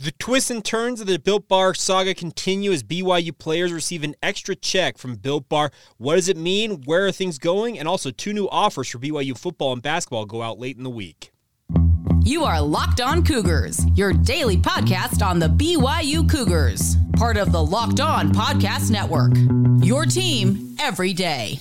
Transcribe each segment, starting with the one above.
The twists and turns of the Built Bar saga continue as BYU players receive an extra check from Built Bar. What does it mean? Where are things going? And also, two new offers for BYU football and basketball go out late in the week. You are Locked On Cougars, your daily podcast on the BYU Cougars, part of the Locked On Podcast Network. Your team every day.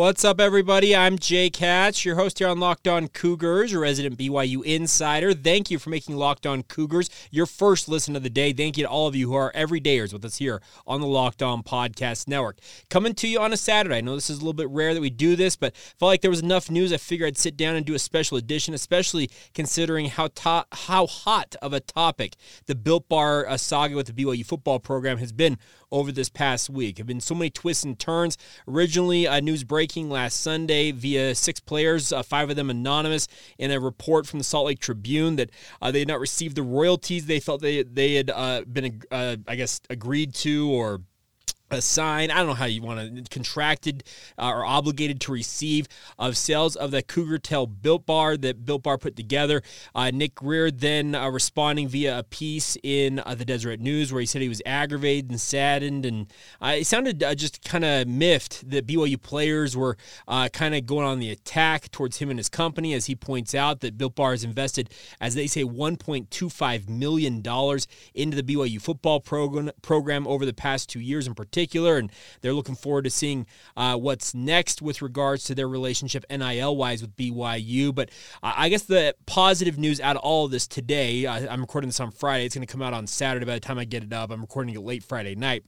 What's up, everybody? I'm Jake Hatch, your host here on Locked On Cougars, your resident BYU insider. Thank you for making Locked On Cougars your first listen of the day. Thank you to all of you who are everydayers with us here on the Locked On Podcast Network. Coming to you on a Saturday. I know this is a little bit rare that we do this, but felt like there was enough news. I figured I'd sit down and do a special edition, especially considering how to- how hot of a topic the Built Bar uh, saga with the BYU football program has been over this past week. Have been so many twists and turns. Originally, uh, news breaking last Sunday via six players, uh, five of them anonymous, in a report from the Salt Lake Tribune that uh, they had not received the royalties they felt they they had uh, been, uh, I guess, agreed to or a sign, I don't know how you want to, contracted uh, or obligated to receive of sales of the Cougar Tail Built Bar that Built Bar put together. Uh, Nick Greer then uh, responding via a piece in uh, the Deseret News where he said he was aggravated and saddened. And uh, it sounded uh, just kind of miffed that BYU players were kind of going on the attack towards him and his company, as he points out that Built Bar has invested, as they say, $1.25 million into the BYU football program, program over the past two years in particular particular, and they're looking forward to seeing uh, what's next with regards to their relationship NIL wise with BYU. But uh, I guess the positive news out of all of this today, uh, I'm recording this on Friday. It's going to come out on Saturday by the time I get it up. I'm recording it late Friday night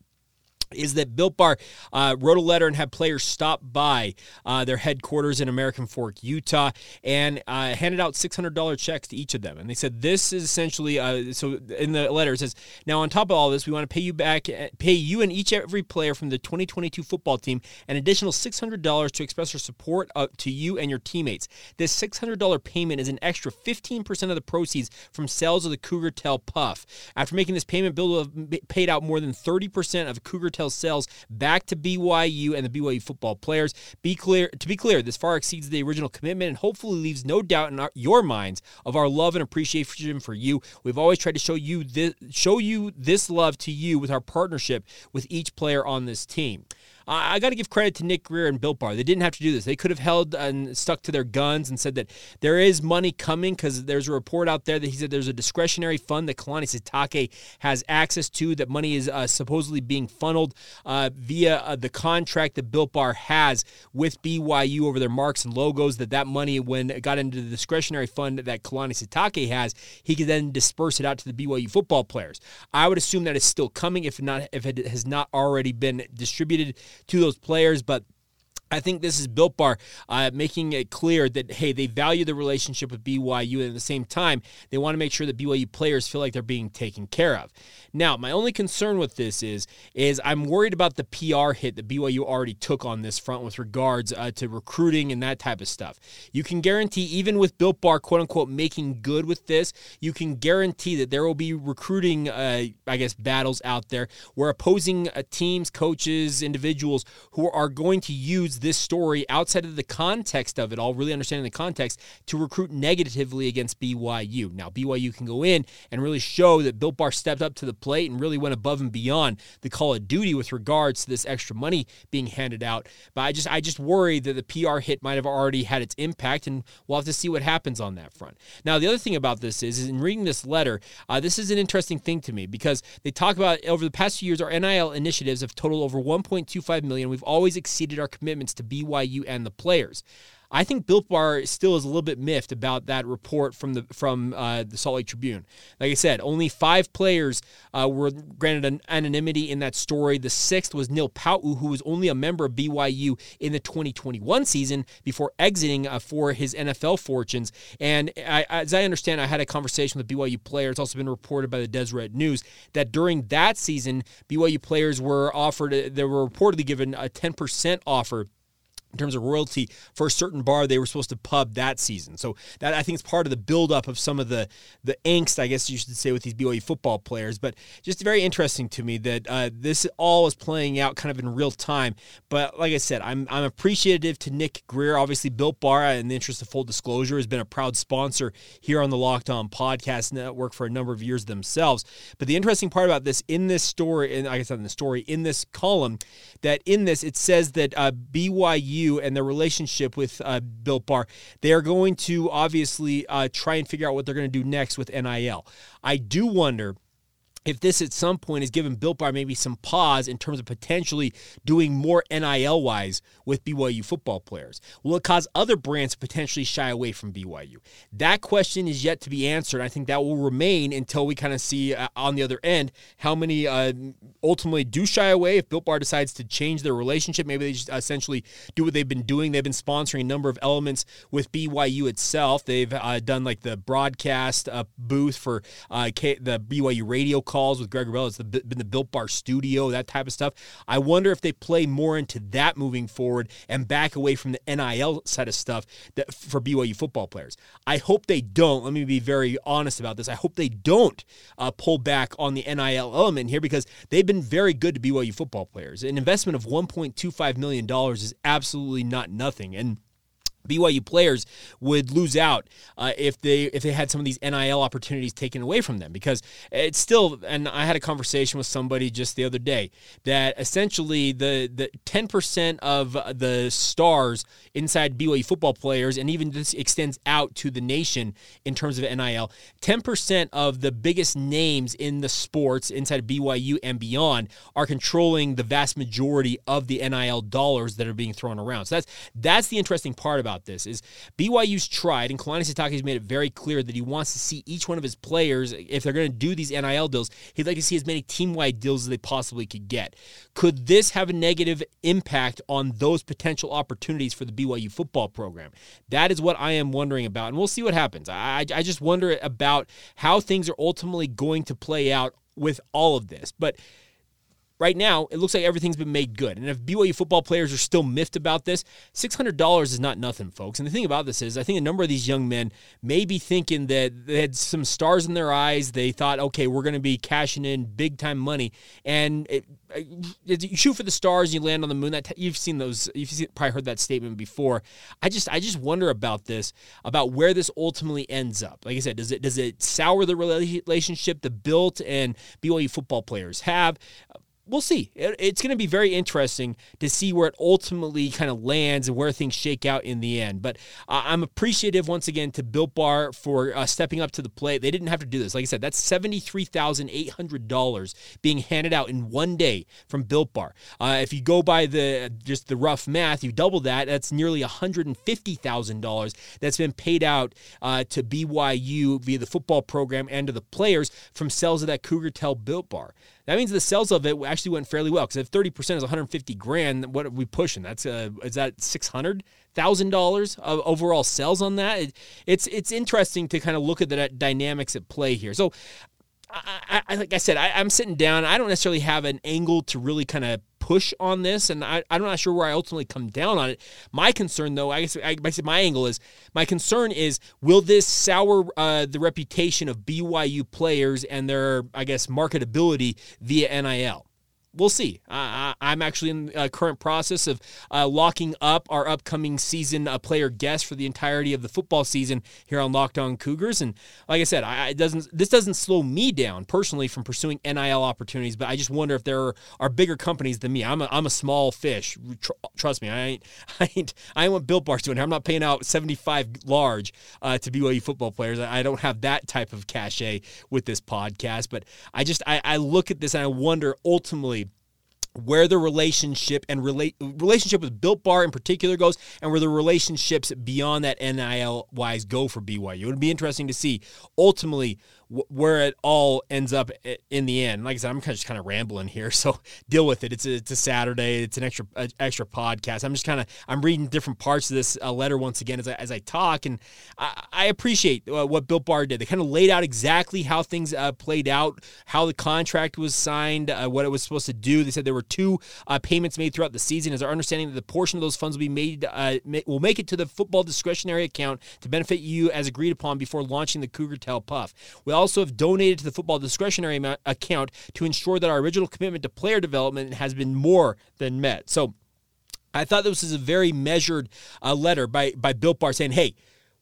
is that Built Bar uh, wrote a letter and had players stop by uh, their headquarters in American Fork, Utah, and uh, handed out $600 checks to each of them. And they said this is essentially uh, so in the letter it says now on top of all this we want to pay you back pay you and each every player from the 2022 football team an additional $600 to express our support to you and your teammates. This $600 payment is an extra 15% of the proceeds from sales of the Cougar Tail Puff. After making this payment, Built will have paid out more than 30% of Cougar Tail sales back to BYU and the BYU football players. Be clear to be clear, this far exceeds the original commitment and hopefully leaves no doubt in our, your minds of our love and appreciation for you. We've always tried to show you this show you this love to you with our partnership with each player on this team. I got to give credit to Nick Greer and Built Bar. They didn't have to do this. They could have held and stuck to their guns and said that there is money coming because there's a report out there that he said there's a discretionary fund that Kalani Sitake has access to. That money is uh, supposedly being funneled uh, via uh, the contract that Built Bar has with BYU over their marks and logos. That that money, when it got into the discretionary fund that Kalani Sitake has, he could then disperse it out to the BYU football players. I would assume that it's still coming if not if it has not already been distributed to those players, but I think this is Built Bar uh, making it clear that, hey, they value the relationship with BYU, and at the same time, they want to make sure that BYU players feel like they're being taken care of. Now, my only concern with this is, is I'm worried about the PR hit that BYU already took on this front with regards uh, to recruiting and that type of stuff. You can guarantee, even with Built Bar, quote unquote, making good with this, you can guarantee that there will be recruiting, uh, I guess, battles out there where opposing uh, teams, coaches, individuals who are going to use this story outside of the context of it all, really understanding the context, to recruit negatively against BYU. Now, BYU can go in and really show that Built Bar stepped up to the plate and really went above and beyond the call of duty with regards to this extra money being handed out. But I just I just worry that the PR hit might have already had its impact, and we'll have to see what happens on that front. Now, the other thing about this is, is in reading this letter, uh, this is an interesting thing to me because they talk about over the past few years, our NIL initiatives have totaled over 1.25 million. We've always exceeded our commitments to BYU and the players. I think Built Bar still is a little bit miffed about that report from the from uh, the Salt Lake Tribune. Like I said, only five players uh, were granted an anonymity in that story. The sixth was Neil Pau'u, who was only a member of BYU in the 2021 season before exiting uh, for his NFL fortunes. And I, as I understand, I had a conversation with BYU players. It's also been reported by the Deseret News that during that season, BYU players were offered. They were reportedly given a 10% offer in terms of royalty for a certain bar they were supposed to pub that season. So that I think is part of the buildup of some of the the angst, I guess you should say, with these BYU football players. But just very interesting to me that uh, this all is playing out kind of in real time. But like I said, I'm I'm appreciative to Nick Greer. Obviously, Built Bar, in the interest of full disclosure, has been a proud sponsor here on the Locked On Podcast Network for a number of years themselves. But the interesting part about this in this story, and I said in the story in this column, that in this it says that uh, BYU and their relationship with uh, Built Bar, they are going to obviously uh, try and figure out what they're going to do next with NIL. I do wonder if this at some point is given Built Bar maybe some pause in terms of potentially doing more NIL wise with BYU football players? Will it cause other brands to potentially shy away from BYU? That question is yet to be answered. I think that will remain until we kind of see uh, on the other end how many uh, ultimately do shy away. If Built Bar decides to change their relationship, maybe they just essentially do what they've been doing. They've been sponsoring a number of elements with BYU itself. They've uh, done like the broadcast uh, booth for uh, K- the BYU radio calls with Greg Wrubell. It's the, been the Built Bar studio, that type of stuff. I wonder if they play more into that moving forward and back away from the NIL side of stuff that for BYU football players. I hope they don't. Let me be very honest about this. I hope they don't uh, pull back on the NIL element here because they've been very good to BYU football players. An investment of $1.25 million is absolutely not nothing. And BYU players would lose out uh, if they if they had some of these NIL opportunities taken away from them. Because it's still and I had a conversation with somebody just the other day that essentially the the 10% of the stars inside BYU football players and even this extends out to the nation in terms of NIL 10% of the biggest names in the sports inside BYU and beyond are controlling the vast majority of the NIL dollars that are being thrown around. So that's that's the interesting part about about this is BYU's tried, and Kalani Sitake's made it very clear that he wants to see each one of his players, if they're going to do these NIL deals, he'd like to see as many team wide deals as they possibly could get. Could this have a negative impact on those potential opportunities for the BYU football program? That is what I am wondering about, and we'll see what happens. I, I just wonder about how things are ultimately going to play out with all of this. But right now, it looks like everything's been made good. And if BYU football players are still miffed about this, $600 is not nothing, folks. And the thing about this is, I think a number of these young men may be thinking that they had some stars in their eyes. They thought, okay, we're going to be cashing in big time money. And it, uh, you shoot for the stars, you land on the moon. That you've seen those. You've seen, probably heard that statement before. I just, I just wonder about this, about where this ultimately ends up. Like I said, does it, does it sour the relationship the built and BYU football players have? We'll see. It's going to be very interesting to see where it ultimately kind of lands and where things shake out in the end. But uh, I'm appreciative once again to Built Bar for uh, stepping up to the plate. They didn't have to do this. Like I said, that's $73,800 being handed out in one day from Built Bar. Uh, if you go by the just the rough math, you double that, that's nearly $150,000 that's been paid out uh, to BYU via the football program and to the players from sales of that Cougar Tail Built Bar. That means the sales of it actually went fairly well because if 30% is 150 grand, what are we pushing? That's uh, is that 600 thousand dollars of overall sales on that? It, it's it's interesting to kind of look at the dynamics at play here. So I, I, like I said, I, am sitting down. I don't necessarily have an angle to really kind of push on this, and I, I'm not sure where I ultimately come down on it. My concern, though, I guess I, I said my angle is my concern is will this sour uh, the reputation of BYU players and their, I guess, marketability via NIL? We'll see. I'm actually in a current process of uh, locking up our upcoming season uh, player guest for the entirety of the football season here on Locked On Cougars. And like I said, I, doesn't this doesn't slow me down personally from pursuing NIL opportunities, but I just wonder if there are, are bigger companies than me. I'm a, I'm a small fish. Tr- trust me, I ain't I ain't I ain't what Built Bar's doing here. I'm not paying out 75 large uh, to BYU football players. I, I don't have that type of cachet with this podcast, but I just I, I look at this and I wonder ultimately where the relationship and relationship with Built Bar in particular goes, and where the relationships beyond that NIL wise go for BYU. It would be interesting to see ultimately where it all ends up in the end. Like I said, I'm kind of just kind of rambling here, so deal with it. It's a, it's a Saturday. It's an extra extra podcast. I'm just kind of I'm reading different parts of this uh, letter once again as I, as I talk, and I, I appreciate uh, what Built Bar did. They kind of laid out exactly how things uh, played out, how the contract was signed, uh, what it was supposed to do. They said there were two uh, payments made throughout the season. Is our understanding that the portion of those funds will be made uh, will make it to the football discretionary account to benefit you as agreed upon before launching the Cougar Tail Puff. We also have donated to the football discretionary account to ensure that our original commitment to player development has been more than met. So. I thought this was a very measured uh, letter by by Built Bar saying, "Hey,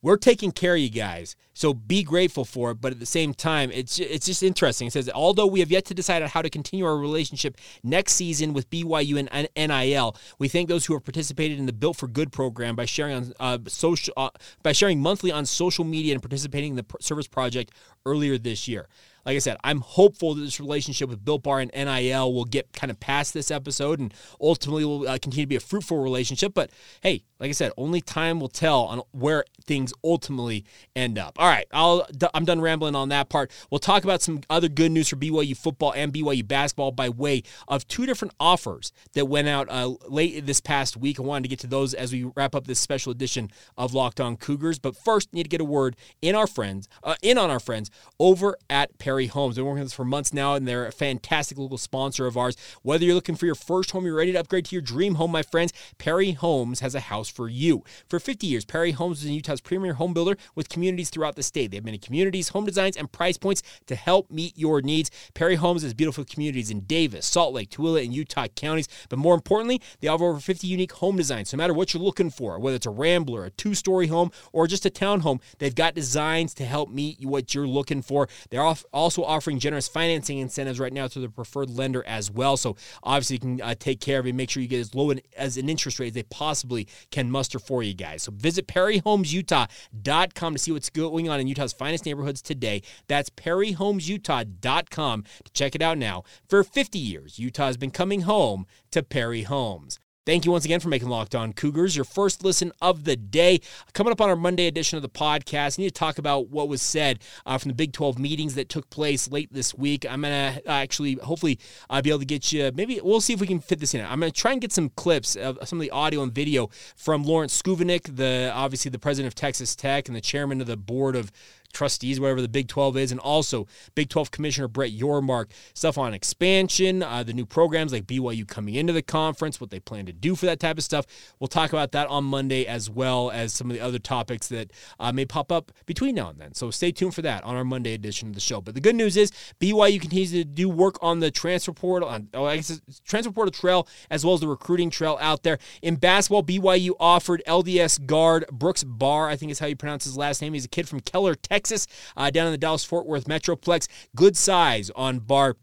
we're taking care of you guys. So be grateful for it. But at the same time, it's it's just interesting. It says, although we have yet to decide on how to continue our relationship next season with BYU and NIL, we thank those who have participated in the Built for Good program by sharing on uh, social uh, by sharing monthly on social media and participating in the service project earlier this year like I said, I'm hopeful that this relationship with Built Bar and NIL will get kind of past this episode and ultimately will uh, continue to be a fruitful relationship. But hey, like I said, only time will tell on where things ultimately end up. All right, I'll, I'm done rambling on that part. We'll talk about some other good news for BYU football and BYU basketball by way of two different offers that went out uh, late this past week. I wanted to get to those as we wrap up this special edition of Locked On Cougars. But first, need to get a word in our friends, uh, in on our friends over at Perry Homes. They're working with us for months now, and they're a fantastic local sponsor of ours. Whether you're looking for your first home, you're ready to upgrade to your dream home, my friends, Perry Homes has a house for you. For 50 years, Perry Homes is Utah's premier home builder with communities throughout the state. They have many communities, home designs, and price points to help meet your needs. Perry Homes has beautiful communities in Davis, Salt Lake, Tooele, and Utah counties. But more importantly, they offer over 50 unique home designs. So No matter what you're looking for, whether it's a rambler, a two story home, or just a townhome, they've got designs to help meet what you're looking for. They're also offering generous financing incentives right now to the preferred lender as well. So obviously, you can uh, take care of it, make sure you get as low an, as an interest rate as they possibly can muster for you guys. So visit PerryHomesUtah.com to see what's going on in Utah's finest neighborhoods today. That's PerryHomesUtah.com to check it out now. For 50 years, Utah has been coming home to Perry Homes. Thank you once again for making Locked On Cougars your first listen of the day. Coming up on our Monday edition of the podcast, I need to talk about what was said uh, from the Big 12 meetings that took place late this week. I'm going to actually, hopefully, uh, be able to get you, maybe we'll see if we can fit this in. I'm going to try and get some clips of some of the audio and video from Lawrence Schovanec, the obviously the president of Texas Tech and the chairman of the board of trustees, whatever the Big 12 is, and also Big 12 Commissioner Brett Yormark. Stuff on expansion, uh, the new programs like BYU coming into the conference, what they plan to do for that type of stuff. We'll talk about that on Monday as well as some of the other topics that uh, may pop up between now and then. So stay tuned for that on our Monday edition of the show. But the good news is BYU continues to do work on the transfer portal, on oh, I guess transfer portal trail as well as the recruiting trail out there. In basketball, BYU offered LDS guard Brooks Bahr, I think is how you pronounce his last name. He's a kid from Keller, Texas. Texas, uh, down in the Dallas Fort Worth Metroplex. Good size on Bahr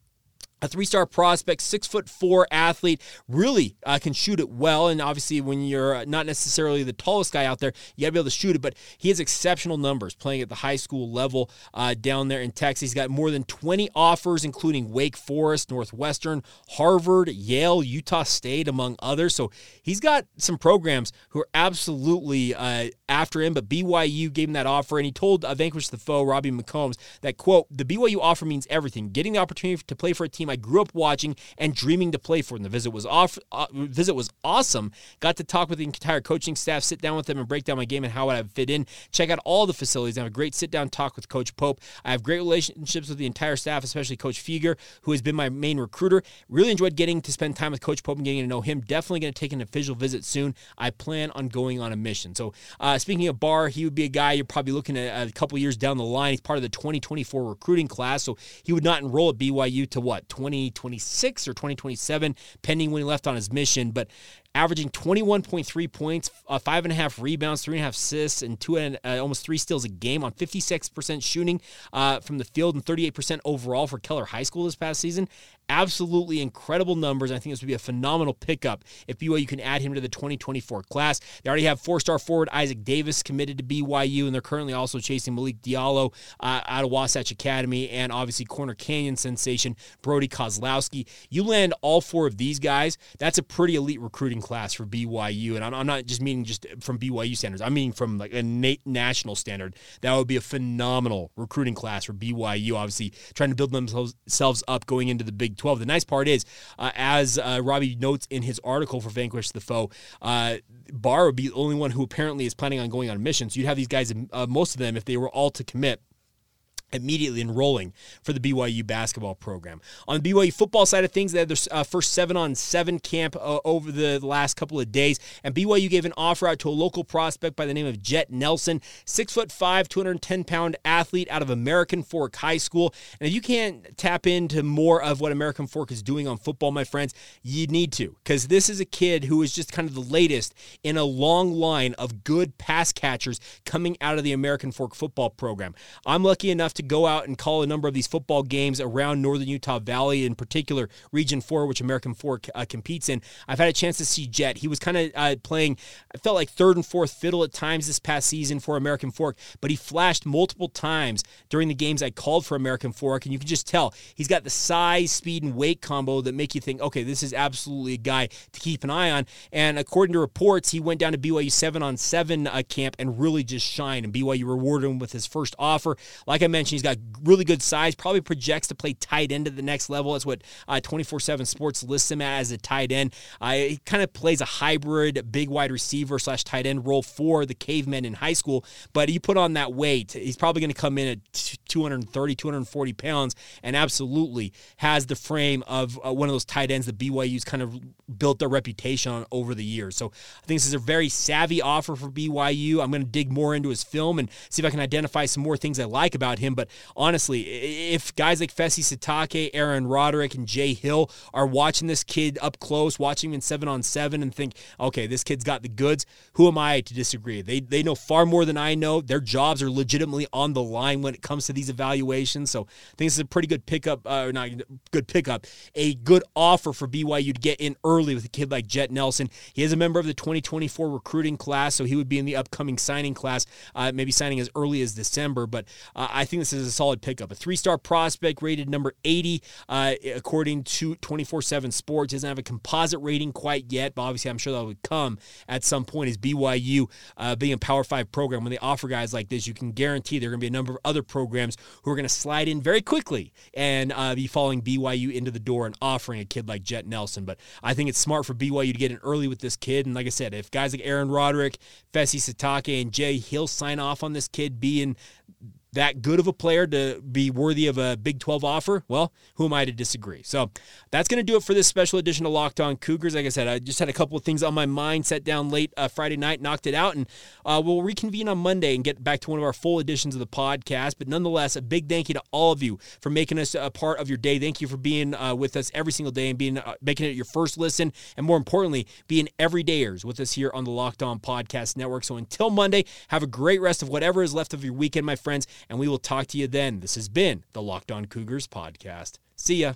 a three-star prospect, six foot four athlete, really uh, can shoot it well. And obviously, when you're not necessarily the tallest guy out there, you got to be able to shoot it. But he has exceptional numbers playing at the high school level uh, down there in Texas. He's got more than 20 offers, including Wake Forest, Northwestern, Harvard, Yale, Utah State, among others. So he's got some programs who are absolutely uh, after him. But BYU gave him that offer, and he told uh, Vanquish the Foe, Robbie McCombs, that quote: "The BYU offer means everything. Getting the opportunity to play for a team." Team I grew up watching and dreaming to play for. And the visit was off. Uh, visit was awesome. Got to talk with the entire coaching staff, sit down with them, and break down my game and how I would fit in. Check out all the facilities. I have a great sit down talk with Coach Pope. I have great relationships with the entire staff, especially Coach Fueger, who has been my main recruiter. Really enjoyed getting to spend time with Coach Pope and getting to know him. Definitely going to take an official visit soon. I plan on going on a mission. So uh, speaking of Bahr, he would be a guy you're probably looking at a couple years down the line. He's part of the 2024 recruiting class, so he would not enroll at BYU to what 2026 or 2027, pending when he left on his mission. But averaging 21.3 points, uh, five and a half rebounds, three and a half assists, and two and uh, almost three steals a game on 56% shooting uh, from the field and 38% overall for Keller High School this past season. Absolutely incredible numbers. I think this would be a phenomenal pickup if BYU can add him to the 2024 class. They already have four-star forward Isaac Davis committed to BYU, and they're currently also chasing Malik Diallo uh, out of Wasatch Academy, and obviously Corner Canyon sensation Brody Kozlowski. You land all four of these guys, that's a pretty elite recruiting class for BYU, and I'm, I'm not just meaning just from BYU standards. I mean from like a national standard. That would be a phenomenal recruiting class for BYU. Obviously, trying to build themselves up going into the Big 12. The nice part is, uh, as uh, Robbie notes in his article for Vanquish the Foe, uh, Bahr would be the only one who apparently is planning on going on missions. So you'd have these guys, uh, most of them, if they were all to commit immediately enrolling for the BYU basketball program. On the BYU football side of things, they had their uh, first seven on seven camp uh, over the last couple of days, and BYU gave an offer out to a local prospect by the name of Jett Nelson, six foot five, 210 pound athlete out of American Fork High School. And if you can't tap into more of what American Fork is doing on football, my friends, you need to, because this is a kid who is just kind of the latest in a long line of good pass catchers coming out of the American Fork football program. I'm lucky enough to go out and call a number of these football games around Northern Utah Valley, in particular Region 4, which American Fork uh, competes in. I've had a chance to see Jett. He was kind of uh, playing, I felt like third and fourth fiddle at times this past season for American Fork, but he flashed multiple times during the games I called for American Fork, and you can just tell he's got the size, speed, and weight combo that make you think, okay, this is absolutely a guy to keep an eye on. And according to reports, he went down to BYU 7 on 7 uh, camp and really just shined, and BYU rewarded him with his first offer. Like I mentioned, He's got really good size, probably projects to play tight end at the next level. That's what uh, 24 7 Sports lists him as a tight end. Uh, he kind of plays a hybrid big wide receiver slash tight end role for the cavemen in high school. But you put on that weight, he's probably going to come in at 230, 240 pounds and absolutely has the frame of uh, one of those tight ends that BYU's kind of built their reputation on over the years. So I think this is a very savvy offer for BYU. I'm going to dig more into his film and see if I can identify some more things I like about him. But honestly, if guys like Fesi Sitake, Aaron Roderick, and Jay Hill are watching this kid up close, watching him in seven on seven, and think, okay, this kid's got the goods, who am I to disagree? They, they know far more than I know. Their jobs are legitimately on the line when it comes to these evaluations. So I think this is a pretty good pickup, uh, not good pickup, a good offer for BYU to get in early with a kid like Jett Nelson. He is a member of the 2024 recruiting class, so he would be in the upcoming signing class, uh, maybe signing as early as December. But uh, I think this is a solid pickup. A three star prospect rated number 80, uh, according to 24 7 Sports. Doesn't have a composite rating quite yet, but obviously I'm sure that would come at some point as BYU uh, being a Power 5 program. When they offer guys like this, you can guarantee there are going to be a number of other programs who are going to slide in very quickly and uh, be following BYU into the door and offering a kid like Jett Nelson. But I think it's smart for BYU to get in early with this kid. And like I said, if guys like Aaron Roderick, Fesi Sitake, and Jay Hill sign off on this kid being that good of a player to be worthy of a Big 12 offer, well, who am I to disagree? So that's going to do it for this special edition of Locked On Cougars. Like I said, I just had a couple of things on my mind, set down late uh, Friday night, knocked it out, and uh, we'll reconvene on Monday and get back to one of our full editions of the podcast. But nonetheless, a big thank you to all of you for making us a part of your day. Thank you for being uh, with us every single day and being uh, making it your first listen, and more importantly, being everydayers with us here on the Locked On Podcast Network. So until Monday, have a great rest of whatever is left of your weekend, my friends and we will talk to you then. This has been the Locked On Cougars podcast. See ya.